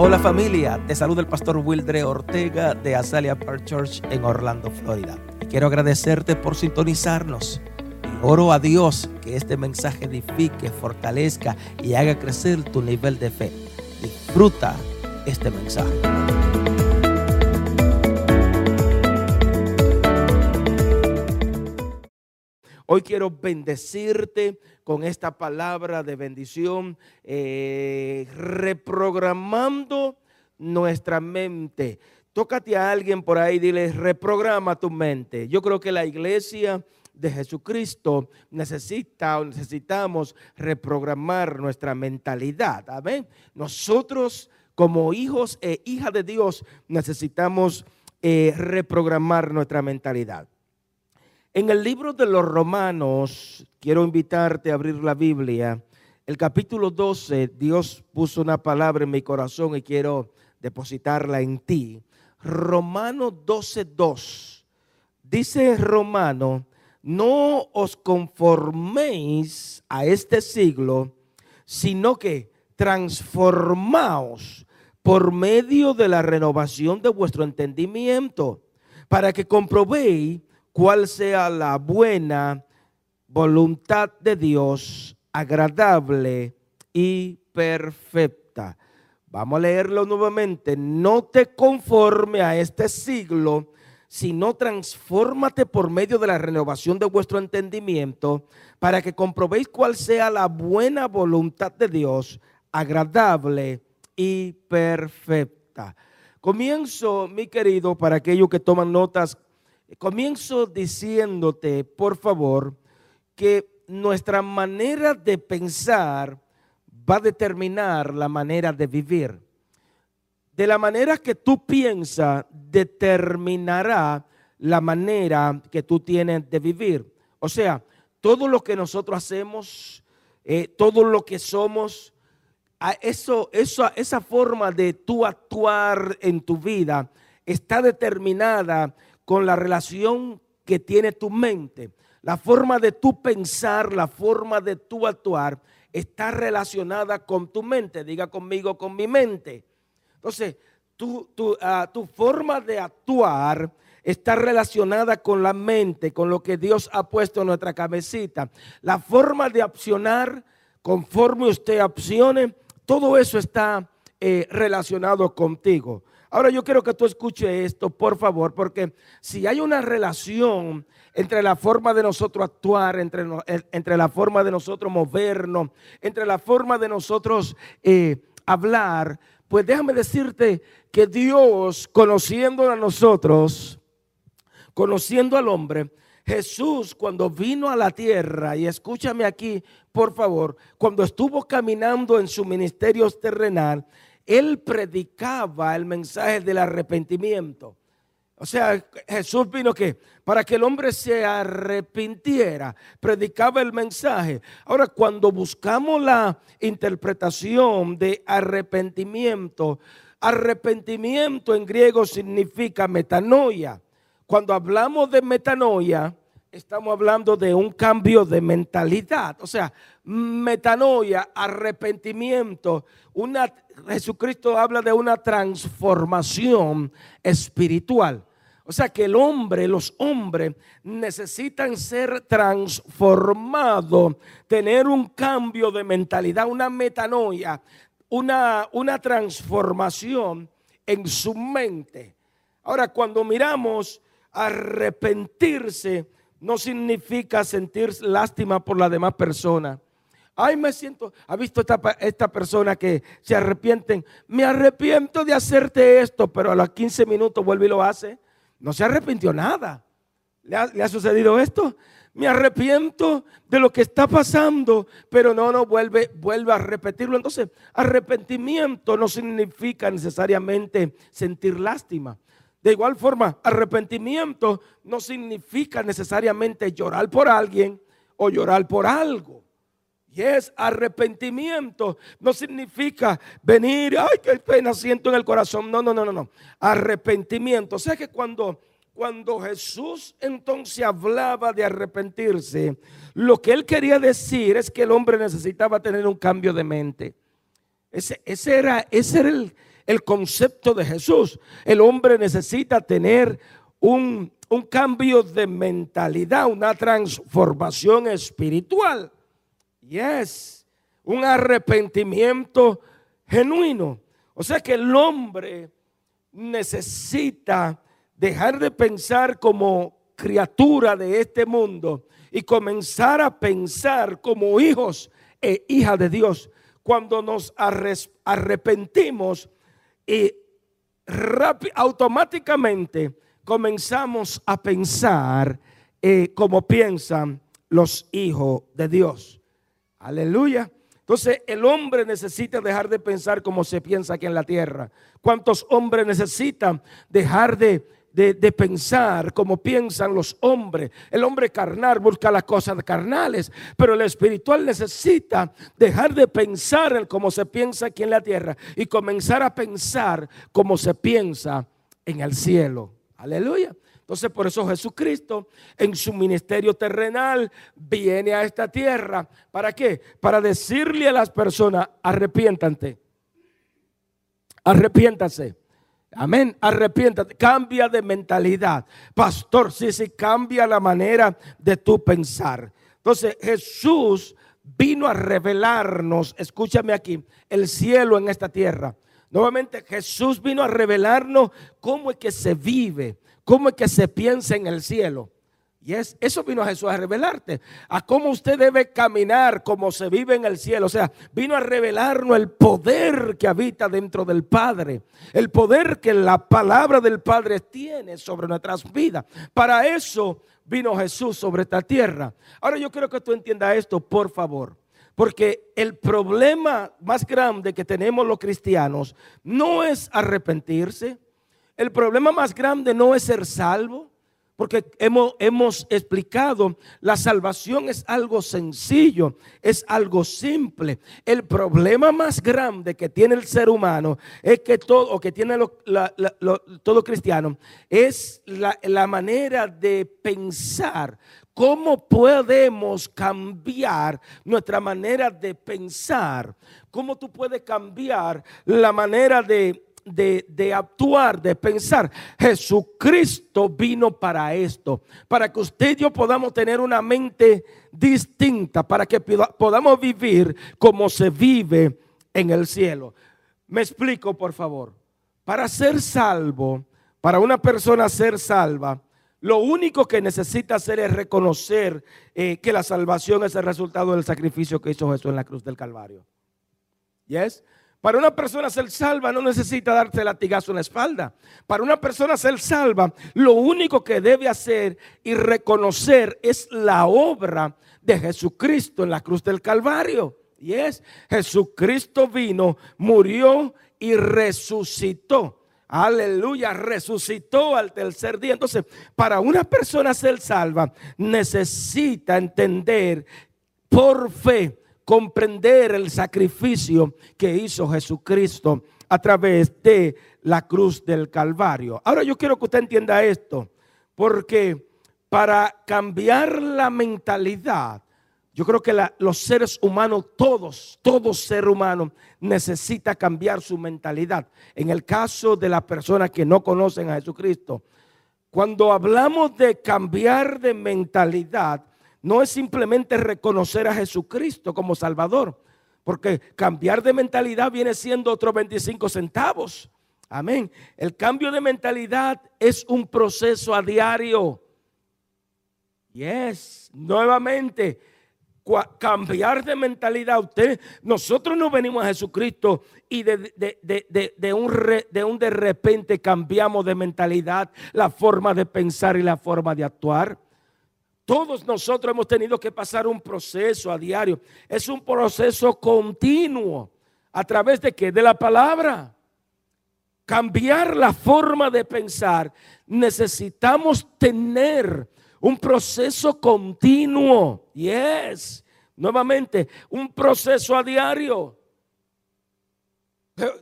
Hola familia, te saluda el pastor Wildre Ortega de Azalea Park Church en Orlando, Florida. Y quiero agradecerte por sintonizarnos. Y oro a Dios que este mensaje edifique, fortalezca y haga crecer tu nivel de fe. Disfruta este mensaje. Hoy quiero bendecirte con esta palabra de bendición, eh, reprogramando nuestra mente. Tócate a alguien por ahí dile, reprograma tu mente. Yo creo que la iglesia de Jesucristo necesita o necesitamos reprogramar nuestra mentalidad. Amén. Nosotros como hijos e hijas de Dios necesitamos eh, reprogramar nuestra mentalidad. En el libro de los Romanos, quiero invitarte a abrir la Biblia. El capítulo 12, Dios puso una palabra en mi corazón y quiero depositarla en ti. Romano 12, 2. Dice Romano, no os conforméis a este siglo, sino que transformaos por medio de la renovación de vuestro entendimiento, para que comprobéis cuál sea la buena voluntad de Dios, agradable y perfecta. Vamos a leerlo nuevamente. No te conforme a este siglo, sino transfórmate por medio de la renovación de vuestro entendimiento para que comprobéis cuál sea la buena voluntad de Dios, agradable y perfecta. Comienzo, mi querido, para aquellos que toman notas, Comienzo diciéndote, por favor, que nuestra manera de pensar va a determinar la manera de vivir. De la manera que tú piensas, determinará la manera que tú tienes de vivir. O sea, todo lo que nosotros hacemos, eh, todo lo que somos, eso, eso, esa forma de tú actuar en tu vida está determinada con la relación que tiene tu mente. La forma de tu pensar, la forma de tu actuar está relacionada con tu mente. Diga conmigo, con mi mente. Entonces, tu, ah, tu forma de actuar está relacionada con la mente, con lo que Dios ha puesto en nuestra cabecita. La forma de accionar, conforme usted accione, todo eso está eh, relacionado contigo. Ahora yo quiero que tú escuches esto, por favor, porque si hay una relación entre la forma de nosotros actuar, entre, entre la forma de nosotros movernos, entre la forma de nosotros eh, hablar, pues déjame decirte que Dios, conociendo a nosotros, conociendo al hombre, Jesús cuando vino a la tierra, y escúchame aquí, por favor, cuando estuvo caminando en su ministerio terrenal, él predicaba el mensaje del arrepentimiento. O sea, Jesús vino que para que el hombre se arrepintiera, predicaba el mensaje. Ahora, cuando buscamos la interpretación de arrepentimiento, arrepentimiento en griego significa metanoia. Cuando hablamos de metanoia, estamos hablando de un cambio de mentalidad. O sea, metanoia, arrepentimiento. Una, Jesucristo habla de una transformación espiritual. O sea que el hombre, los hombres necesitan ser transformados, tener un cambio de mentalidad, una metanoia, una, una transformación en su mente. Ahora, cuando miramos arrepentirse, no significa sentir lástima por la demás persona. Ay, me siento, ha visto esta, esta persona que se arrepienten. Me arrepiento de hacerte esto, pero a los 15 minutos vuelve y lo hace. No se arrepintió nada. ¿Le ha, sucedido esto? Me arrepiento de lo que está pasando, pero no, no vuelve, vuelve a repetirlo. Entonces, arrepentimiento no significa necesariamente sentir lástima. De igual forma, arrepentimiento no significa necesariamente llorar por alguien o llorar por algo. Y es arrepentimiento. No significa venir, ay, qué pena siento en el corazón. No, no, no, no, no. Arrepentimiento. O sea que cuando, cuando Jesús entonces hablaba de arrepentirse, lo que él quería decir es que el hombre necesitaba tener un cambio de mente. Ese, ese era, ese era el, el concepto de Jesús. El hombre necesita tener un, un cambio de mentalidad, una transformación espiritual. Yes, un arrepentimiento genuino. O sea que el hombre necesita dejar de pensar como criatura de este mundo y comenzar a pensar como hijos e hijas de Dios. Cuando nos arrepentimos y automáticamente comenzamos a pensar eh, como piensan los hijos de Dios. Aleluya. Entonces el hombre necesita dejar de pensar como se piensa aquí en la tierra. ¿Cuántos hombres necesitan dejar de de, pensar como piensan los hombres. El hombre carnal busca las cosas carnales, pero el espiritual necesita dejar de pensar en cómo se piensa aquí en la tierra y comenzar a pensar como se piensa en el cielo. Aleluya. Entonces por eso Jesucristo en su ministerio terrenal viene a esta tierra. ¿Para qué? Para decirle a las personas, arrepiéntate. Arrepiéntase. Amén. Arrepiéntate. Cambia de mentalidad. Pastor, sí, sí, cambia la manera de tu pensar. Entonces Jesús vino a revelarnos, escúchame aquí, el cielo en esta tierra. Nuevamente Jesús vino a revelarnos cómo es que se vive, cómo es que se piensa en el cielo. Y es, eso vino a Jesús a revelarte, a cómo usted debe caminar, como se vive en el cielo. O sea, vino a revelarnos el poder que habita dentro del Padre, el poder que la palabra del Padre tiene sobre nuestras vidas. Para eso vino Jesús sobre esta tierra. Ahora yo quiero que tú entiendas esto, por favor. Porque el problema más grande que tenemos los cristianos no es arrepentirse. El problema más grande no es ser salvo. Porque hemos, explicado, la salvación es algo sencillo, es algo simple. El problema más grande que tiene el ser humano es que todo, o que tiene todo cristiano, es la, la manera de pensar. ¿Cómo podemos cambiar nuestra manera de pensar? ¿Cómo tú puedes cambiar la manera de, de, actuar, de pensar. Jesucristo vino para esto, para que usted y yo podamos tener una mente distinta, para que podamos vivir como se vive en el cielo. Me explico, por favor. Para ser salvo, para una persona ser salva, lo único que necesita hacer es reconocer eh, que la salvación es el resultado del sacrificio que hizo Jesús en la cruz del Calvario. ¿Yes? Para una persona ser salva no necesita darte latigazo en la espalda. Para una persona ser salva, lo único que debe hacer y reconocer es la obra de Jesucristo en la cruz del Calvario. Y es, Jesucristo vino, murió y resucitó. Aleluya, resucitó al tercer día. Entonces, para una persona ser salva, necesita entender por fe comprender el sacrificio que hizo Jesucristo a través de la cruz del Calvario. Ahora yo quiero que usted entienda esto, porque para cambiar la mentalidad, yo creo que los seres humanos, todos, todo ser humano necesita cambiar su mentalidad. En el caso de las personas que no conocen a Jesucristo, cuando hablamos de cambiar de mentalidad, no es simplemente reconocer a Jesucristo como Salvador, porque cambiar de mentalidad viene siendo otros 25 centavos. Amén. El cambio de mentalidad es un proceso a diario. Yes, nuevamente, cambiar de mentalidad. Usted, nosotros no venimos a Jesucristo y de, un de un de repente cambiamos de mentalidad, la forma de pensar y la forma de actuar. Todos nosotros hemos tenido que pasar un proceso a diario. Es un proceso continuo. ¿A través de qué? De la palabra. Cambiar la forma de pensar. Necesitamos tener un proceso continuo. Yes. Nuevamente, un proceso a diario.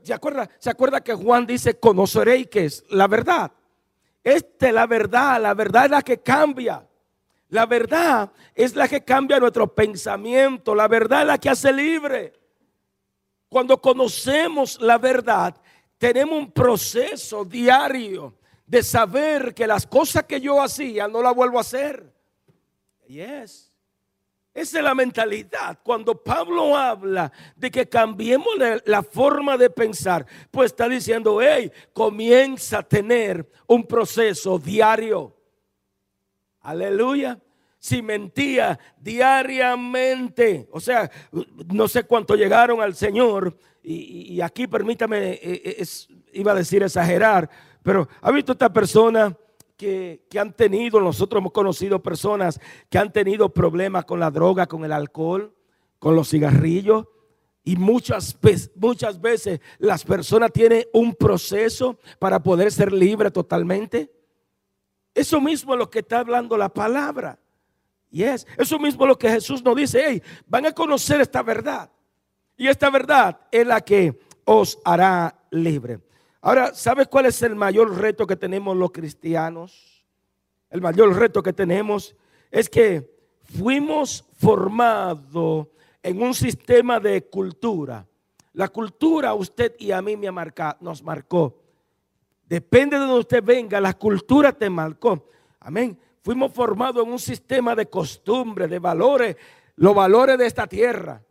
¿Se acuerda, ¿Se acuerda que Juan dice, conoceréis que es la verdad? Esta es la verdad, la verdad es la que cambia. La verdad es la que cambia nuestro pensamiento. La verdad es la que hace libre. Cuando conocemos la verdad, tenemos un proceso diario de saber que las cosas que yo hacía no las vuelvo a hacer. Yes. Esa es la mentalidad. Cuando Pablo habla de que cambiemos la, forma de pensar, pues está diciendo, hey, comienza a tener un proceso diario. Aleluya. Si mentía diariamente, o sea, no sé cuánto llegaron al Señor, y, aquí permítame, eh, eh, iba a decir exagerar, pero ¿ha visto esta persona que, han tenido, nosotros hemos conocido personas que han tenido problemas con la droga, con el alcohol, con los cigarrillos? Y muchas, muchas veces las personas tienen un proceso para poder ser libre totalmente. Eso mismo es lo que está hablando la palabra. Y es eso mismo lo que Jesús nos dice. Hey, van a conocer esta verdad. Y esta verdad es la que os hará libre. Ahora, ¿sabes cuál es el mayor reto que tenemos los cristianos? El mayor reto que tenemos es que fuimos formados en un sistema de cultura. La cultura usted y a mí me marca, nos marcó. Depende de donde usted venga, la cultura te marcó. Amén. Fuimos formados en un sistema de costumbres, de valores, los valores de esta tierra.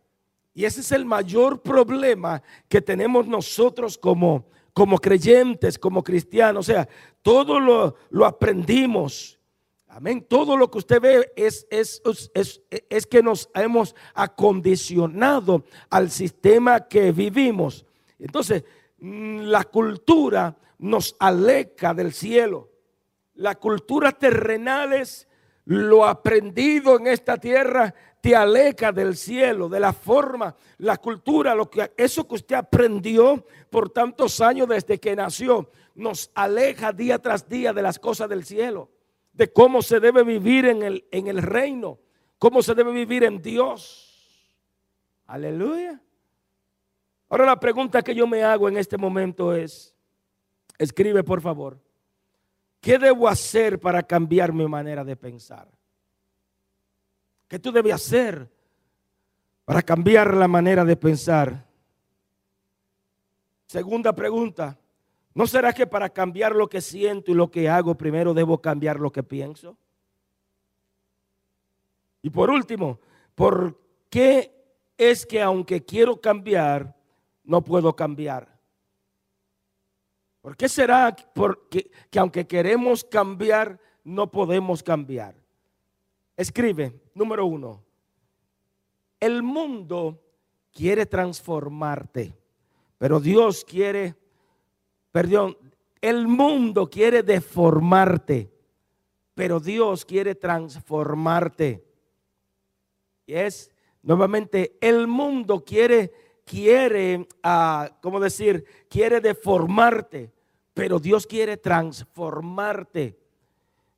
Y ese es el mayor problema que tenemos nosotros como como creyentes, como cristianos. O sea, todo lo, aprendimos. Amén. Todo lo que usted ve es, es, es, es, que nos hemos acondicionado al sistema que vivimos. Entonces, mm, la cultura nos aleja del cielo. La cultura terrenal es lo aprendido en esta tierra te aleja del cielo, de la forma, la cultura, lo que eso que usted aprendió por tantos años desde que nació, nos aleja día tras día de las cosas del cielo, de cómo se debe vivir en el, en el reino, cómo se debe vivir en Dios. Aleluya. Ahora la pregunta que yo me hago en este momento es, escribe por favor, ¿qué debo hacer para cambiar mi manera de pensar? ¿Qué tú debes hacer para cambiar la manera de pensar? Segunda pregunta, ¿no será que para cambiar lo que siento y lo que hago, primero debo cambiar lo que pienso? Y por último, ¿por qué es que aunque quiero cambiar, no puedo cambiar? ¿Por qué será que aunque queremos cambiar, no podemos cambiar? Escribe, número uno, el mundo quiere transformarte, pero Dios quiere, perdón, el mundo quiere deformarte, pero Dios quiere transformarte. Y es, nuevamente, el mundo quiere, quiere, uh, ¿cómo decir? Quiere deformarte, pero Dios quiere transformarte.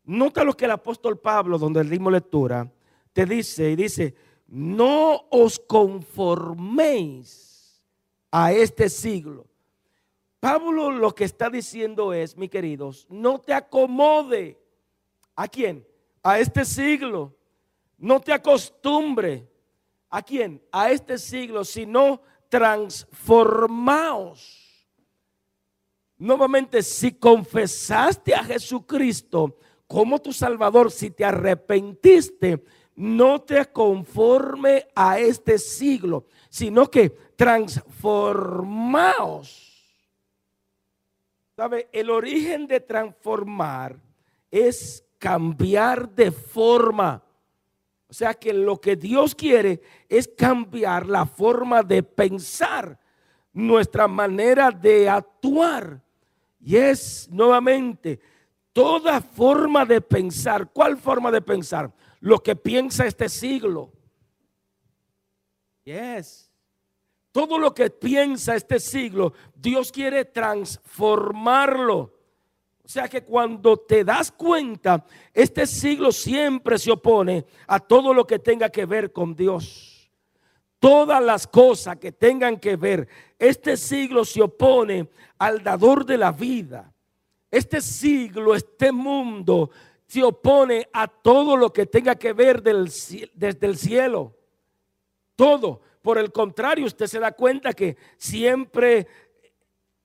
Nota lo que el apóstol Pablo, donde le dimos lectura, te dice y dice, no os conforméis a este siglo. Pablo lo que está diciendo es, mis queridos, no te acomode. ¿A quién? A este siglo. No te acostumbre. ¿A quién? A este siglo, sino transformaos. Nuevamente, si confesaste a Jesucristo como tu Salvador, si te arrepentiste, no te conforme a este siglo, sino que transformaos. ¿Sabe? El origen de transformar es cambiar de forma. O sea que lo que Dios quiere es cambiar la forma de pensar, nuestra manera de actuar. Y es nuevamente toda forma de pensar. ¿Cuál forma de pensar? Lo que piensa este siglo. Yes. Todo lo que piensa este siglo, Dios quiere transformarlo. O sea que cuando te das cuenta, este siglo siempre se opone a todo lo que tenga que ver con Dios. Todas las cosas que tengan que ver, este siglo se opone al dador de la vida este siglo, este mundo se opone a todo lo que tenga que ver desde el cielo. Todo. Por el contrario, usted se da cuenta que siempre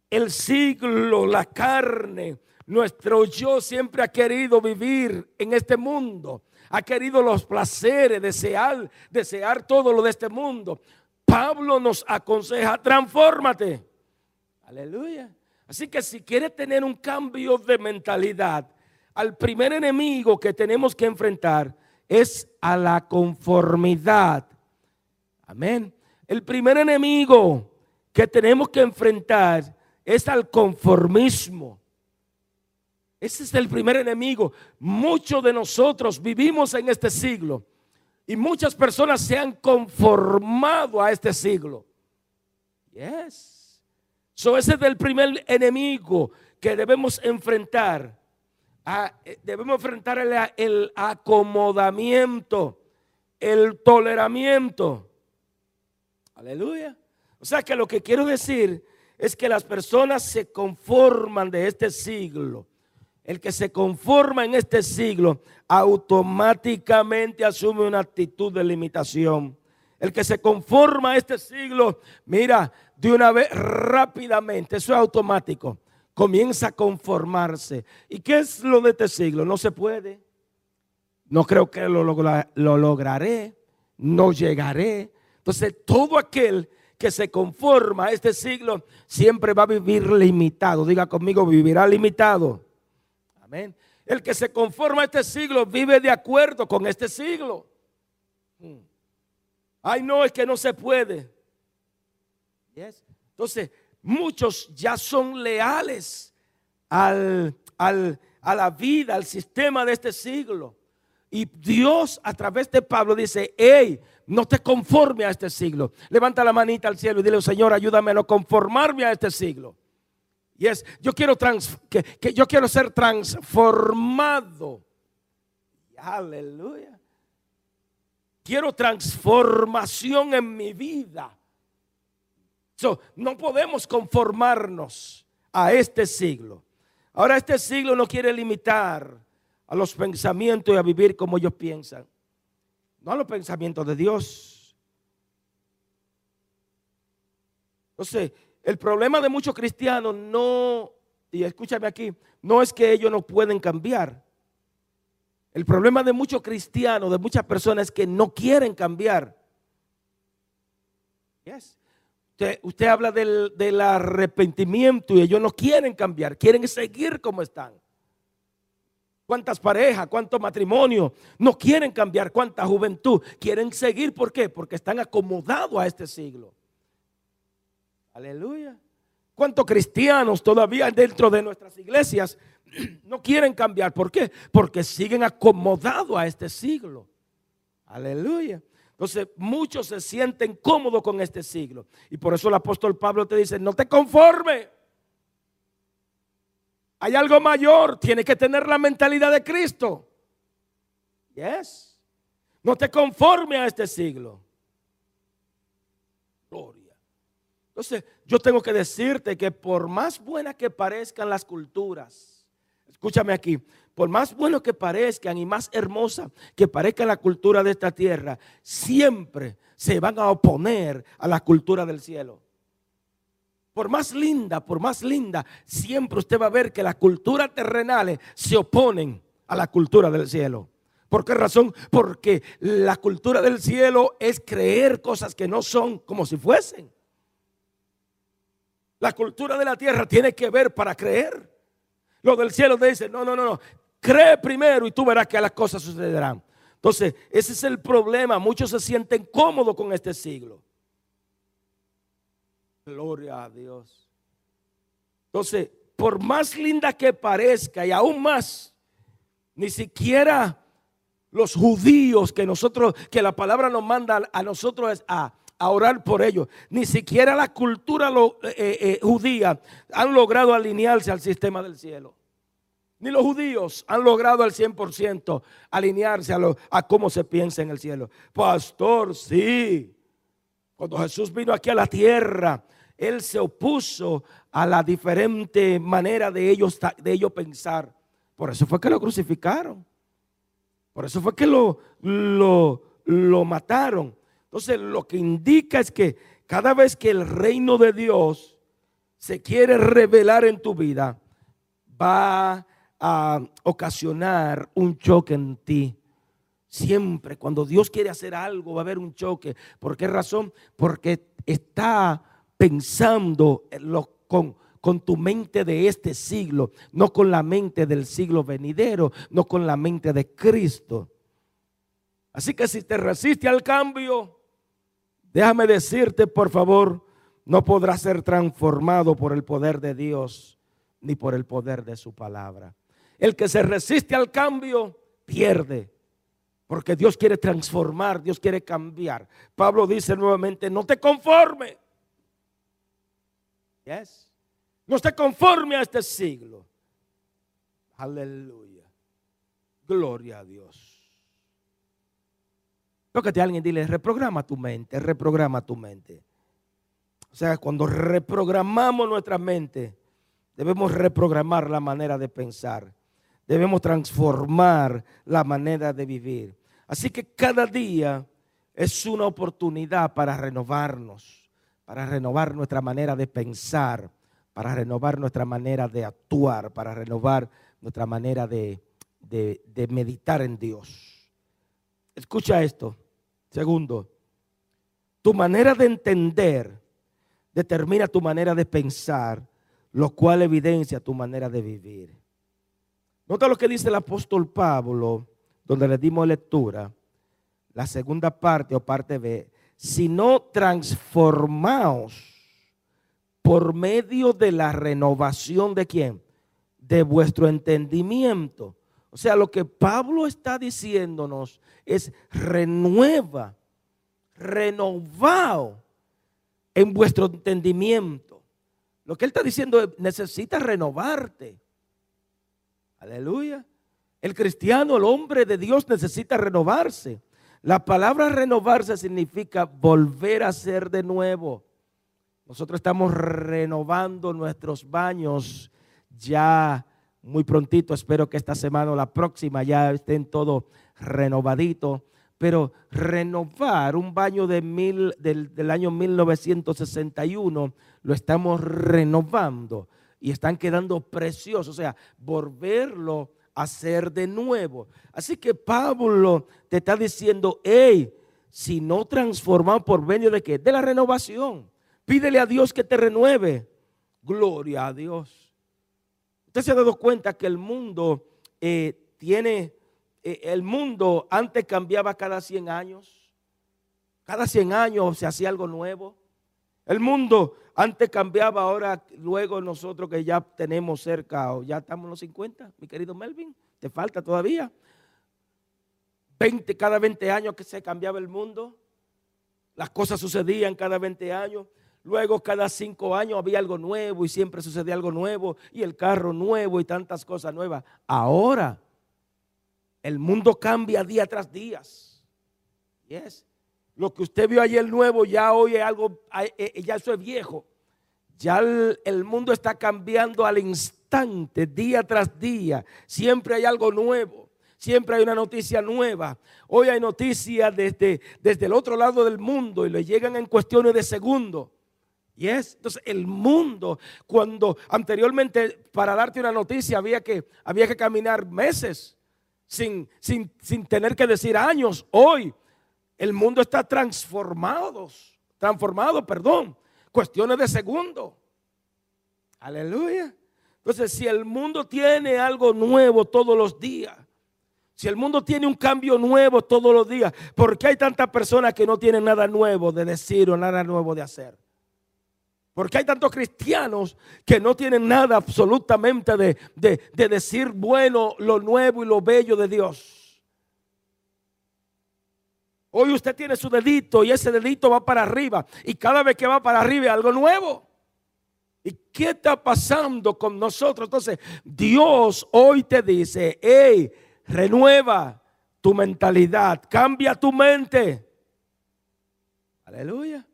el siglo, la carne, nuestro yo siempre ha querido vivir en este mundo. Ha querido los placeres, desear, desear todo lo de este mundo. Pablo nos aconseja, transfórmate. Aleluya. Así que si quieres tener un cambio de mentalidad, al primer enemigo que tenemos que enfrentar es a la conformidad. Amén. El primer enemigo que tenemos que enfrentar es al conformismo. Ese es el primer enemigo. Muchos de nosotros vivimos en este siglo y muchas personas se han conformado a este siglo. Yes. So ese es el primer enemigo que debemos enfrentar. Eh, debemos enfrentar el acomodamiento, el toleramiento. Aleluya. O sea que lo que quiero decir es que las personas se conforman de este siglo el que se conforma en este siglo automáticamente asume una actitud de limitación. El que se conforma a este siglo, mira, de una vez rápidamente, eso es automático, comienza a conformarse. ¿Y qué es lo de este siglo? No se puede. No creo que lo, lo lograré, no llegaré. Entonces, todo aquel que se conforma a este siglo siempre va a vivir limitado. Diga conmigo, vivirá limitado. El que se conforma a este siglo vive de acuerdo con este siglo. Hmm. Ay, no, es que no se puede. Entonces, muchos ya son leales al, a la vida, al sistema de este siglo. Y Dios a través de Pablo dice, hey, no te conforme a este siglo. Levanta la manita al cielo y dile, Señor, ayúdame a no conformarme a este siglo yo quiero, que, yo quiero ser transformado. Aleluya. Quiero transformación en mi vida. no podemos conformarnos a este siglo. Ahora este siglo no quiere limitar a los pensamientos y a vivir como ellos piensan. No a los pensamientos de Dios. Entonces, el problema de muchos cristianos no, y escúchame aquí, no es que ellos no pueden cambiar. El problema de muchos cristianos, de muchas personas, es que no quieren cambiar. Usted, habla del, del, arrepentimiento y ellos no quieren cambiar, quieren seguir como están. ¿Cuántas parejas, cuántos matrimonios no quieren cambiar? ¿Cuánta juventud quieren seguir? ¿Por qué? Porque están acomodados a este siglo. Aleluya. ¿Cuántos cristianos todavía dentro de nuestras iglesias no quieren cambiar? ¿Por qué? Porque siguen acomodados a este siglo. Aleluya. Entonces muchos se sienten cómodos con este siglo. Y por eso el apóstol Pablo te dice, no te conformes. Hay algo mayor, tienes que tener la mentalidad de Cristo. Yes. No te conformes a este siglo. Gloria. Entonces, yo tengo que decirte que por más buenas que parezcan las culturas, escúchame aquí, por más bueno que parezcan y más hermosa que parezca la cultura de esta tierra, siempre se van a oponer a la cultura del cielo. Por más linda, por más linda, siempre usted va a ver que las culturas terrenales se oponen a la cultura del cielo. ¿Por qué razón? Porque la cultura del cielo es creer cosas que no son como si fuesen. La cultura de la tierra tiene que ver para creer. Lo del cielo te dice, no, no, no, no. Cree primero y tú verás que las cosas sucederán. Entonces, ese es el problema. Muchos se sienten cómodos con este siglo. Gloria a Dios. Entonces, por más linda que parezca y aún más, ni siquiera los judíos que nosotros, que la palabra nos manda a nosotros es a a orar por ellos. Ni siquiera la cultura eh, eh, eh, judía han logrado alinearse al sistema del cielo. Ni los judíos han logrado al 100% alinearse a, lo, a cómo se piensa en el cielo. Pastor, sí. Cuando Jesús vino aquí a la tierra, Él se opuso a la diferente manera de ellos, de ellos pensar. Por eso fue que lo crucificaron. Por eso fue que lo, lo, lo mataron. Entonces lo que indica es que cada vez que el reino de Dios se quiere revelar en tu vida, va a ocasionar un choque en ti. Siempre, cuando Dios quiere hacer algo, va a haber un choque. ¿Por qué razón? Porque está pensando con, con tu mente de este siglo, no con la mente del siglo venidero, no con la mente de Cristo. Así que si te resiste al cambio, déjame decirte, por favor, no podrás ser transformado por el poder de Dios ni por el poder de su palabra. El que se resiste al cambio pierde. Porque Dios quiere transformar, Dios quiere cambiar. Pablo dice nuevamente, no te conforme. Yes. No te conforme a este siglo. Aleluya. Gloria a Dios. Tócate a alguien y dile, reprograma tu mente, reprograma tu mente. O sea, cuando reprogramamos nuestra mente, debemos reprogramar la manera de pensar. Debemos transformar la manera de vivir. Así que cada día es una oportunidad para renovarnos, para renovar nuestra manera de pensar, para renovar nuestra manera de actuar, para renovar nuestra manera de, meditar en Dios. Escucha esto. Segundo, tu manera de entender determina tu manera de pensar, lo cual evidencia tu manera de vivir. Nota lo que dice el apóstol Pablo donde le dimos lectura, la segunda parte o parte B, sino transformaos por medio de la renovación de quién? De vuestro entendimiento. O sea, lo que Pablo está diciéndonos es renueva, renovado en vuestro entendimiento. Lo que él está diciendo es, necesitas renovarte. Aleluya. El cristiano, el hombre de Dios necesita renovarse. La palabra renovarse significa volver a ser de nuevo. Nosotros estamos renovando nuestros baños ya muy prontito. Espero que esta semana o la próxima ya estén todo renovadito. Pero renovar un baño de mil, del, del año 1961 lo estamos renovando y están quedando preciosos. O sea, volverlo hacer de nuevo. Así que Pablo te está diciendo, hey, si no transformado por medio de qué? De la renovación. Pídele a Dios que te renueve. Gloria a Dios. Usted se ha dado cuenta que el mundo eh, tiene, eh, el mundo antes cambiaba cada 100 años. Cada 100 años se hacía algo nuevo. El mundo antes cambiaba, ahora luego nosotros que ya tenemos cerca, o ya estamos en los 50, mi querido Melvin, te falta todavía. 20, cada 20 años que se cambiaba el mundo. Las cosas sucedían cada 20 años. Luego cada 5 años había algo nuevo y siempre sucedía algo nuevo y el carro nuevo y tantas cosas nuevas. Ahora el mundo cambia día tras día. Yes. Lo que usted vio ayer nuevo, ya hoy es algo, eh, eh, ya eso es viejo. Ya el, mundo está cambiando al instante, día tras día. Siempre hay algo nuevo. Siempre hay una noticia nueva. Hoy hay noticias desde, desde el otro lado del mundo y le llegan en cuestiones de segundo. Y es, entonces el mundo, cuando anteriormente para darte una noticia había que, había que caminar meses sin, sin, sin tener que decir años, hoy el mundo está transformado, transformado, perdón, cuestiones de segundo. Aleluya. Entonces, si el mundo tiene algo nuevo todos los días, si el mundo tiene un cambio nuevo todos los días, ¿por qué hay tantas personas que no tienen nada nuevo de decir o nada nuevo de hacer? Porque hay tantos cristianos que no tienen nada absolutamente de, de decir bueno, lo nuevo y lo bello de Dios. Hoy usted tiene su dedito y ese dedito va para arriba. Y cada vez que va para arriba algo nuevo. ¿Y qué está pasando con nosotros? Entonces, Dios hoy te dice, hey, renueva tu mentalidad, cambia tu mente. Aleluya.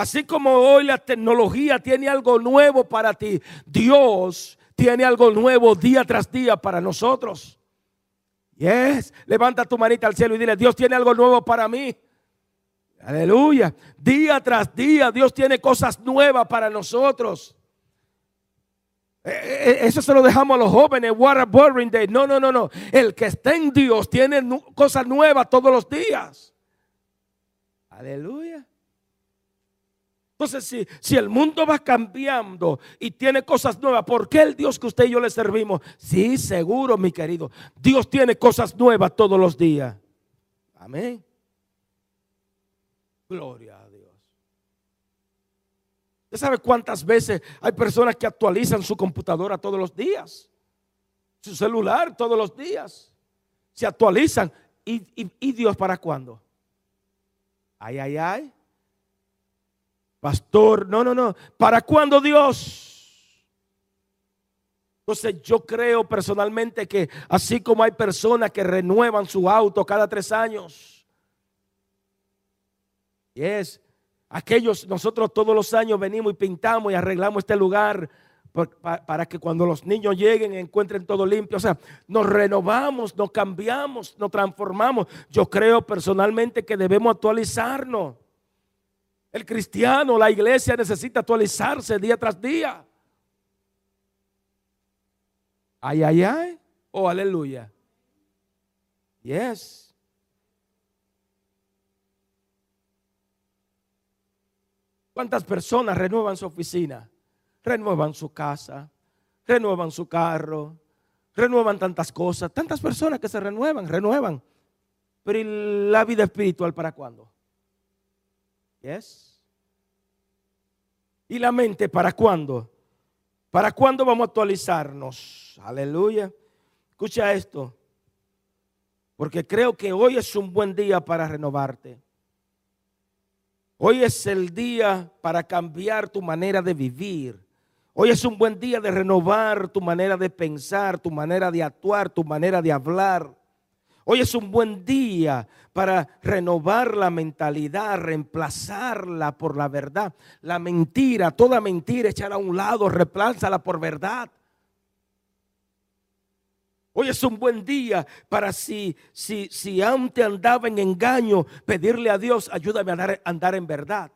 Así como hoy la tecnología tiene algo nuevo para ti, Dios tiene algo nuevo día tras día para nosotros. Yes. Levanta tu manita al cielo y dile, Dios tiene algo nuevo para mí. Aleluya. Día tras día Dios tiene cosas nuevas para nosotros. Eh, eh, eso se lo dejamos a los jóvenes, Waterboarding Day. No, no, no, no. El que está en Dios tiene cosas nuevas todos los días. Aleluya. Entonces, si, si el mundo va cambiando y tiene cosas nuevas, ¿por qué el Dios que usted y yo le servimos? Sí, seguro, mi querido. Dios tiene cosas nuevas todos los días. Amén. Gloria a Dios. ¿Usted sabe cuántas veces hay personas que actualizan su computadora todos los días? Su celular todos los días. Se actualizan. ¿Y, y Dios para cuándo? Ay, ay, ay. Pastor, no, no, no. ¿Para cuándo Dios? Entonces yo creo personalmente que así como hay personas que renuevan su auto cada tres años. Y es aquellos, nosotros todos los años venimos y pintamos y arreglamos este lugar para que cuando los niños lleguen encuentren todo limpio. O sea, nos renovamos, nos cambiamos, nos transformamos. Yo creo personalmente que debemos actualizarnos. El cristiano, la iglesia necesita actualizarse día tras día. Ay, ay, ay. Oh, aleluya. Yes. ¿Cuántas personas renuevan su oficina? Renuevan su casa, renuevan su carro, renuevan tantas cosas, tantas personas que se renuevan, renuevan. Pero ¿y la vida espiritual para cuándo? Yes. ¿Y la mente para cuándo? ¿Para cuándo vamos a actualizarnos? Aleluya. Escucha esto. Porque creo que hoy es un buen día para renovarte. Hoy es el día para cambiar tu manera de vivir. Hoy es un buen día de renovar tu manera de pensar, tu manera de actuar, tu manera de hablar. Hoy es un buen día para renovar la mentalidad, reemplazarla por la verdad. La mentira, toda mentira, echarla a un lado, reemplázala por verdad. Hoy es un buen día para si, si, si antes andaba en engaño, pedirle a Dios, ayúdame a andar, andar en verdad.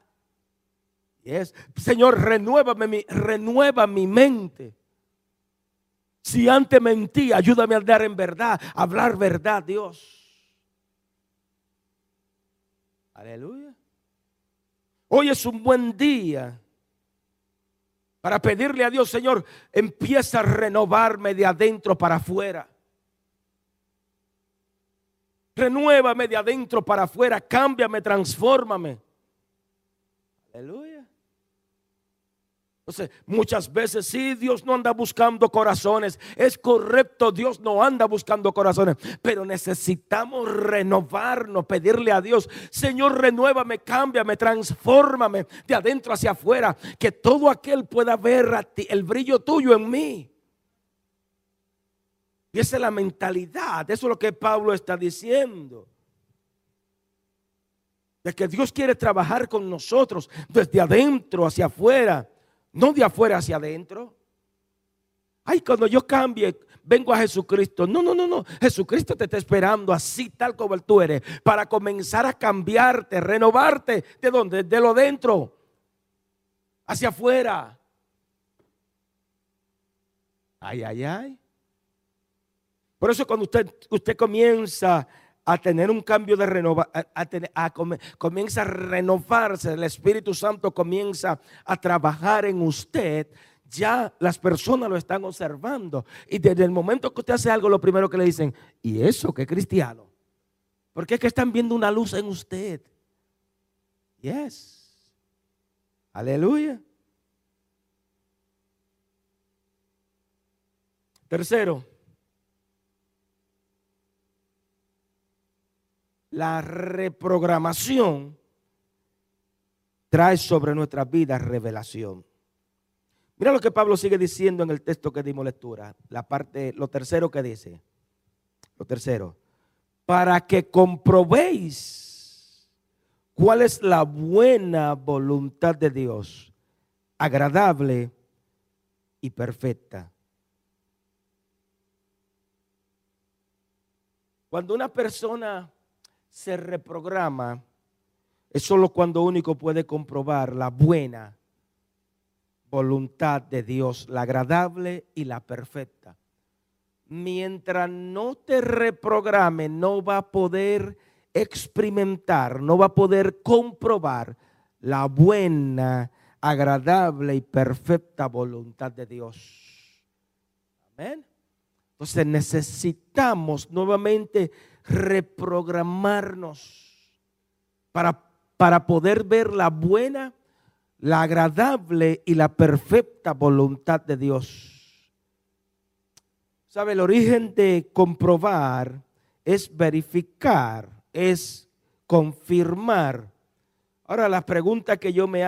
Yes. Señor, renuévame, renueva mi mente. Si antes mentí, ayúdame a andar en verdad, a hablar verdad, Dios. Aleluya. Hoy es un buen día para pedirle a Dios, Señor, empieza a renovarme de adentro para afuera. Renuévame de adentro para afuera, cámbiame, transfórmame. Aleluya. Entonces, muchas veces sí, Dios no anda buscando corazones. Es correcto, Dios no anda buscando corazones. Pero necesitamos renovarnos, pedirle a Dios, Señor, renuévame, cámbiame, transfórmame de adentro hacia afuera. Que todo aquel pueda ver a ti, el brillo tuyo en mí. Y esa es la mentalidad. Eso es lo que Pablo está diciendo. De que Dios quiere trabajar con nosotros desde adentro hacia afuera no de afuera hacia adentro. Ay, cuando yo cambie, vengo a Jesucristo. No, no, no, no. Jesucristo te está esperando así tal como tú eres para comenzar a cambiarte, renovarte. ¿De dónde? De lo dentro hacia afuera. Ay, ay, ay. Por eso cuando usted, usted comienza a tener un cambio de renovar, a, comienza a renovarse, el Espíritu Santo comienza a trabajar en usted, ya las personas lo están observando. Y desde el momento que usted hace algo, lo primero que le dicen, ¿y eso qué cristiano? Porque es que están viendo una luz en usted. Yes. Aleluya. Tercero, la reprogramación trae sobre nuestras vidas revelación. Mira lo que Pablo sigue diciendo en el texto que dimos lectura, la parte, lo tercero que dice, lo tercero, para que comprobéis cuál es la buena voluntad de Dios, agradable y perfecta. Cuando una persona se reprograma, es solo cuando único puede comprobar la buena voluntad de Dios, la agradable y la perfecta. Mientras no te reprograme, no va a poder experimentar, no va a poder comprobar la buena, agradable y perfecta voluntad de Dios. Amén. Entonces necesitamos nuevamente reprogramarnos para, para poder ver la buena, la agradable y la perfecta voluntad de Dios. ¿Sabe? El origen de comprobar es verificar, es confirmar. Ahora la pregunta que yo me,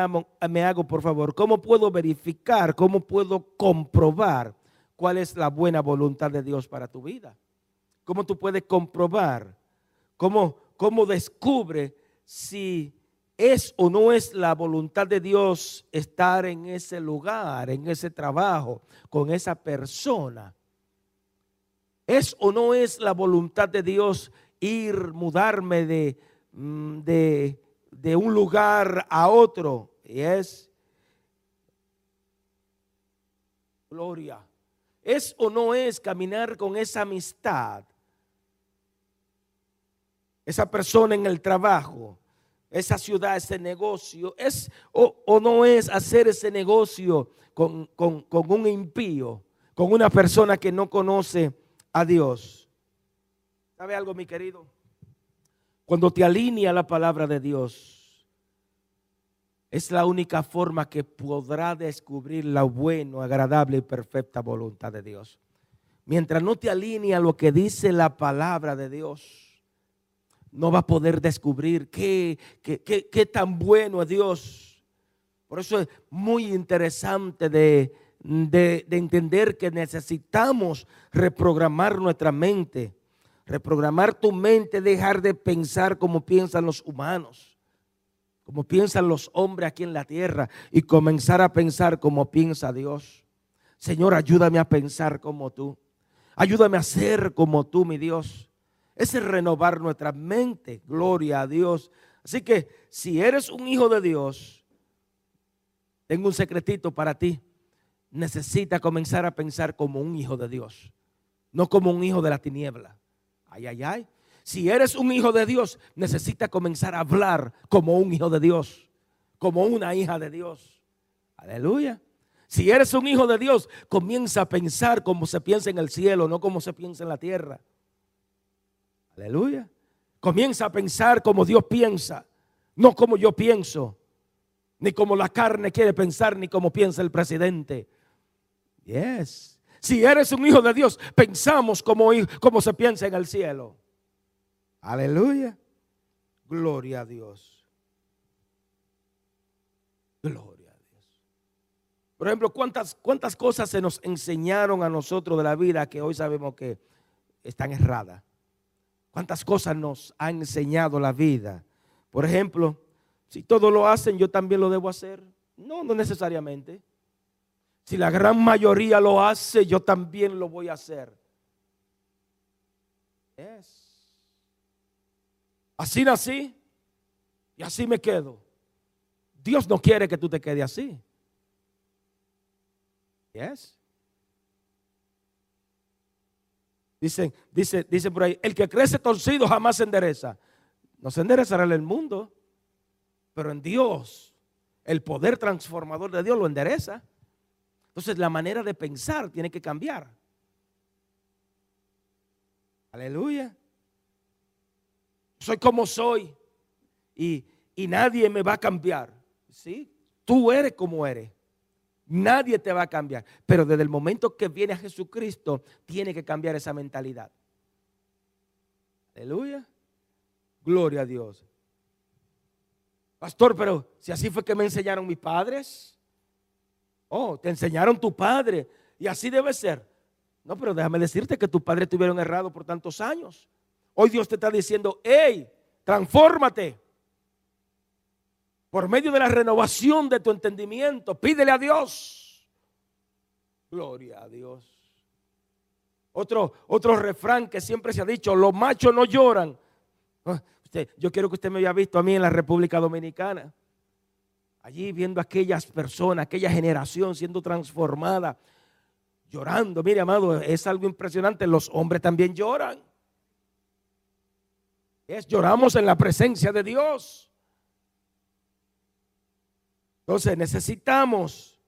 me hago, por favor, ¿cómo puedo verificar, cómo puedo comprobar cuál es la buena voluntad de Dios para tu vida? ¿Cómo tú puedes comprobar? ¿Cómo, cómo descubre si es o no es la voluntad de Dios estar en ese lugar, en ese trabajo, con esa persona? ¿Es o no es la voluntad de Dios ir, mudarme de, mm, de, de un lugar a otro? Y es gloria. ¿Es o no es caminar con esa amistad? Esa persona en el trabajo, esa ciudad, ese negocio, ¿es o, o no es hacer ese negocio con, con, con un impío, con una persona que no conoce a Dios? ¿Sabe algo, mi querido? Cuando te alinea la palabra de Dios, es la única forma que podrá descubrir la buena, agradable y perfecta voluntad de Dios. Mientras no te alinea lo que dice la palabra de Dios, no va a poder descubrir qué, qué, qué, tan bueno es Dios. Por eso es muy interesante de, de, de entender que necesitamos reprogramar nuestra mente Reprogramar tu mente, dejar de pensar como piensan los humanos, como piensan los hombres aquí en la tierra y comenzar a pensar como piensa Dios. Señor, ayúdame a pensar como tú. Ayúdame a ser como tú, mi Dios. Es renovar nuestra mente. Gloria a Dios. Así que si eres un hijo de Dios, tengo un secretito para ti. Necesita comenzar a pensar como un hijo de Dios, no como un hijo de la tiniebla. Ay, ay, ay. Si eres un hijo de Dios, necesitas comenzar a hablar como un hijo de Dios, como una hija de Dios. Aleluya. Si eres un hijo de Dios, comienza a pensar como se piensa en el cielo, no como se piensa en la tierra. Aleluya. Comienza a pensar como Dios piensa, no como yo pienso, ni como la carne quiere pensar, ni como piensa el presidente. Yes. Si eres un hijo de Dios, pensamos como, como se piensa en el cielo. Aleluya. Gloria a Dios. Gloria a Dios. Por ejemplo, ¿cuántas, cuántas cosas se nos enseñaron a nosotros de la vida que hoy sabemos que están erradas? ¿Cuántas cosas nos ha enseñado la vida? Por ejemplo, si todos lo hacen, yo también lo debo hacer. No, no necesariamente. Si la gran mayoría lo hace, yo también lo voy a hacer. Es. Así nací y así me quedo. Dios no quiere que tú te quedes así. Yes. Dicen, dice, dice por ahí, el que crece torcido jamás se endereza. No se enderezará en el mundo, pero en Dios, el poder transformador de Dios lo endereza. Entonces la manera de pensar tiene que cambiar. Aleluya. Soy como soy y, y nadie me va a cambiar. ¿Sí? Tú eres como eres. Nadie te va a cambiar. Pero desde el momento que viene a Jesucristo, tiene que cambiar esa mentalidad. Aleluya. Gloria a Dios. Pastor, pero si así fue que me enseñaron mis padres. Oh, te enseñaron tu padre y así debe ser. No, pero déjame decirte que tu padre estuvieron errado por tantos años. Hoy Dios te está diciendo, hey, transfórmate. Por medio de la renovación de tu entendimiento, pídele a Dios. Gloria a Dios. Otro, otro refrán que siempre se ha dicho, los machos no lloran. Ah, yo quiero que usted me haya visto a mí en la República Dominicana. allí viendo a aquellas personas, aquella generación siendo transformada, llorando. Mire, amado, es algo impresionante. Los hombres también lloran. Es lloramos en la presencia de Dios. Entonces necesitamos,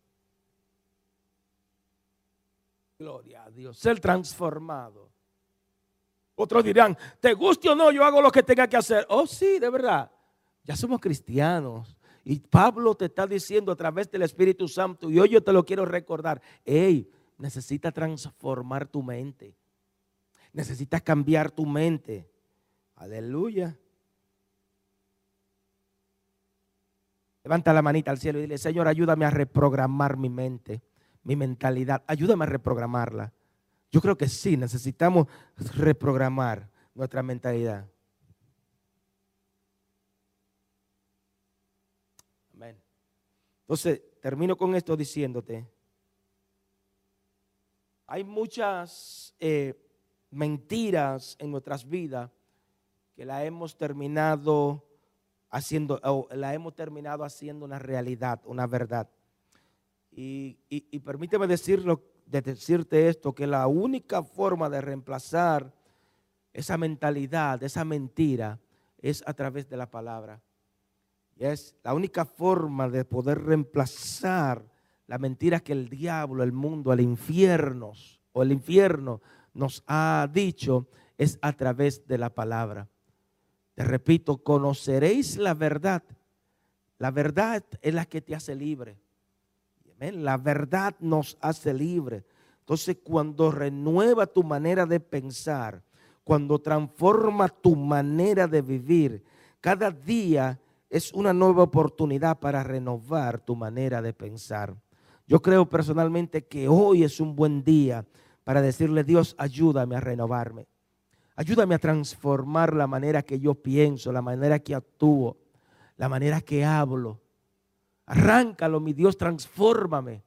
gloria a Dios, ser transformado. Otros dirán, te guste o no, yo hago lo que tenga que hacer. Oh, sí, de verdad. Ya somos cristianos. Y Pablo te está diciendo a través del Espíritu Santo, y hoy yo te lo quiero recordar, hey, necesitas transformar tu mente. Necesitas cambiar tu mente. Aleluya. Levanta la manita al cielo y dile, Señor, ayúdame a reprogramar mi mente, mi mentalidad. Ayúdame a reprogramarla. Yo creo que sí, necesitamos reprogramar nuestra mentalidad. Amén. Entonces, termino con esto diciéndote, hay muchas eh, mentiras en nuestras vidas que la hemos terminado haciendo, la hemos terminado haciendo una realidad, una verdad. Y, y permíteme decirlo de decirte esto, que la única forma de reemplazar esa mentalidad, esa mentira, es a través de la palabra. Y es la única forma de poder reemplazar la mentira que el diablo, el mundo, el infierno o el infierno nos ha dicho, es a través de la palabra. Te repito, conoceréis la verdad. La verdad es la que te hace libre. La verdad nos hace libre. Entonces, cuando renueva tu manera de pensar, cuando transforma tu manera de vivir, cada día es una nueva oportunidad para renovar tu manera de pensar. Yo creo personalmente que hoy es un buen día para decirle, Dios, ayúdame a renovarme. Ayúdame a transformar la manera que yo pienso, la manera que actúo, la manera que hablo. Arráncalo, mi Dios, transfórmame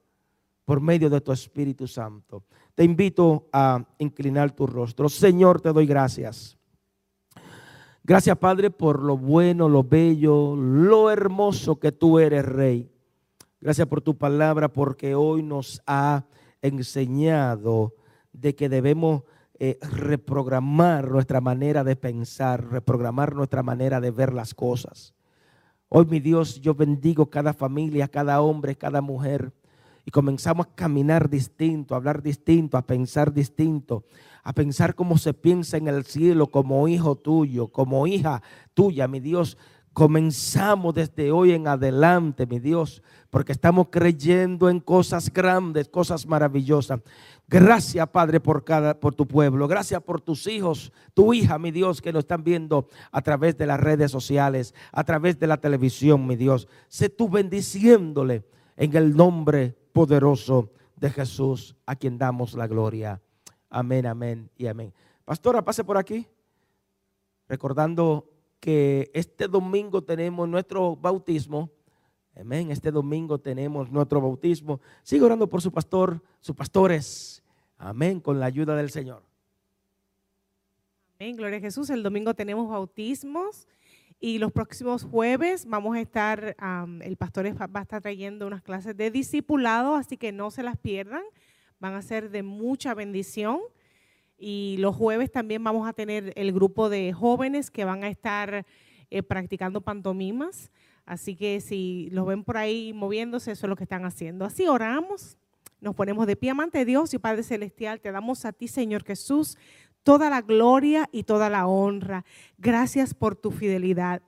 por medio de tu Espíritu Santo. Te invito a inclinar tu rostro. Señor, te doy gracias. Gracias, Padre, por lo bueno, lo bello, lo hermoso que tú eres, Rey. Gracias por tu palabra, porque hoy nos ha enseñado de que debemos eh, reprogramar nuestra manera de pensar, reprogramar nuestra manera de ver las cosas. Hoy, mi Dios, yo bendigo cada familia, cada hombre, cada mujer. Y comenzamos a caminar distinto, a hablar distinto, a pensar distinto, a pensar como se piensa en el cielo, como hijo tuyo, como hija tuya, mi Dios. Comenzamos desde hoy en adelante, mi Dios, porque estamos creyendo en cosas grandes, cosas maravillosas. Gracias, Padre, por cada por tu pueblo. Gracias por tus hijos, tu hija, mi Dios, que nos están viendo a través de las redes sociales, a través de la televisión, mi Dios. Sé tú bendiciéndole en el nombre poderoso de Jesús, a quien damos la gloria. Amén, amén y amén. Pastora, pase por aquí. Recordando que este domingo tenemos nuestro bautismo. Amén. Este domingo tenemos nuestro bautismo. Sigue orando por su pastor, sus pastores. Amén, con la ayuda del Señor. Amén, gloria a Jesús. El domingo tenemos bautismos y los próximos jueves vamos a estar, el pastor va a estar trayendo unas clases de discipulado, así que no se las pierdan. Van a ser de mucha bendición. Y los jueves también vamos a tener el grupo de jóvenes que van a estar eh, practicando pantomimas. Así que si los ven por ahí moviéndose, eso es lo que están haciendo. Así oramos. Nos ponemos de pie, amante Dios y Padre Celestial. Te damos a ti, Señor Jesús, toda la gloria y toda la honra. Gracias por tu fidelidad.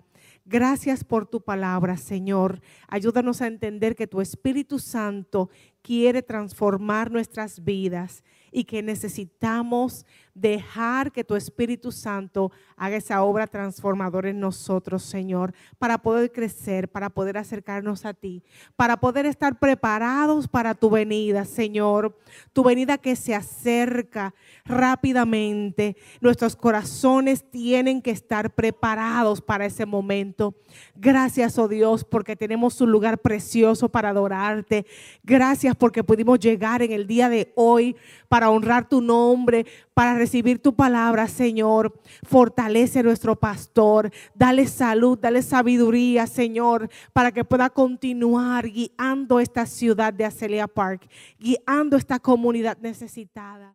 Gracias por tu palabra, Señor. Ayúdanos a entender que tu Espíritu Santo quiere transformar nuestras vidas y que necesitamos dejar que tu Espíritu Santo haga esa obra transformadora en nosotros, Señor, para poder crecer, para poder acercarnos a ti, para poder estar preparados para tu venida, Señor, tu venida que se acerca rápidamente. Nuestros corazones tienen que estar preparados para ese momento. Gracias, oh Dios, porque tenemos un lugar precioso para adorarte. Gracias porque pudimos llegar en el día de hoy para honrar tu nombre, para recibir tu palabra, Señor. Fortalece a nuestro pastor, dale salud, dale sabiduría, Señor, para que pueda continuar guiando esta ciudad de Acelia Park, guiando esta comunidad necesitada.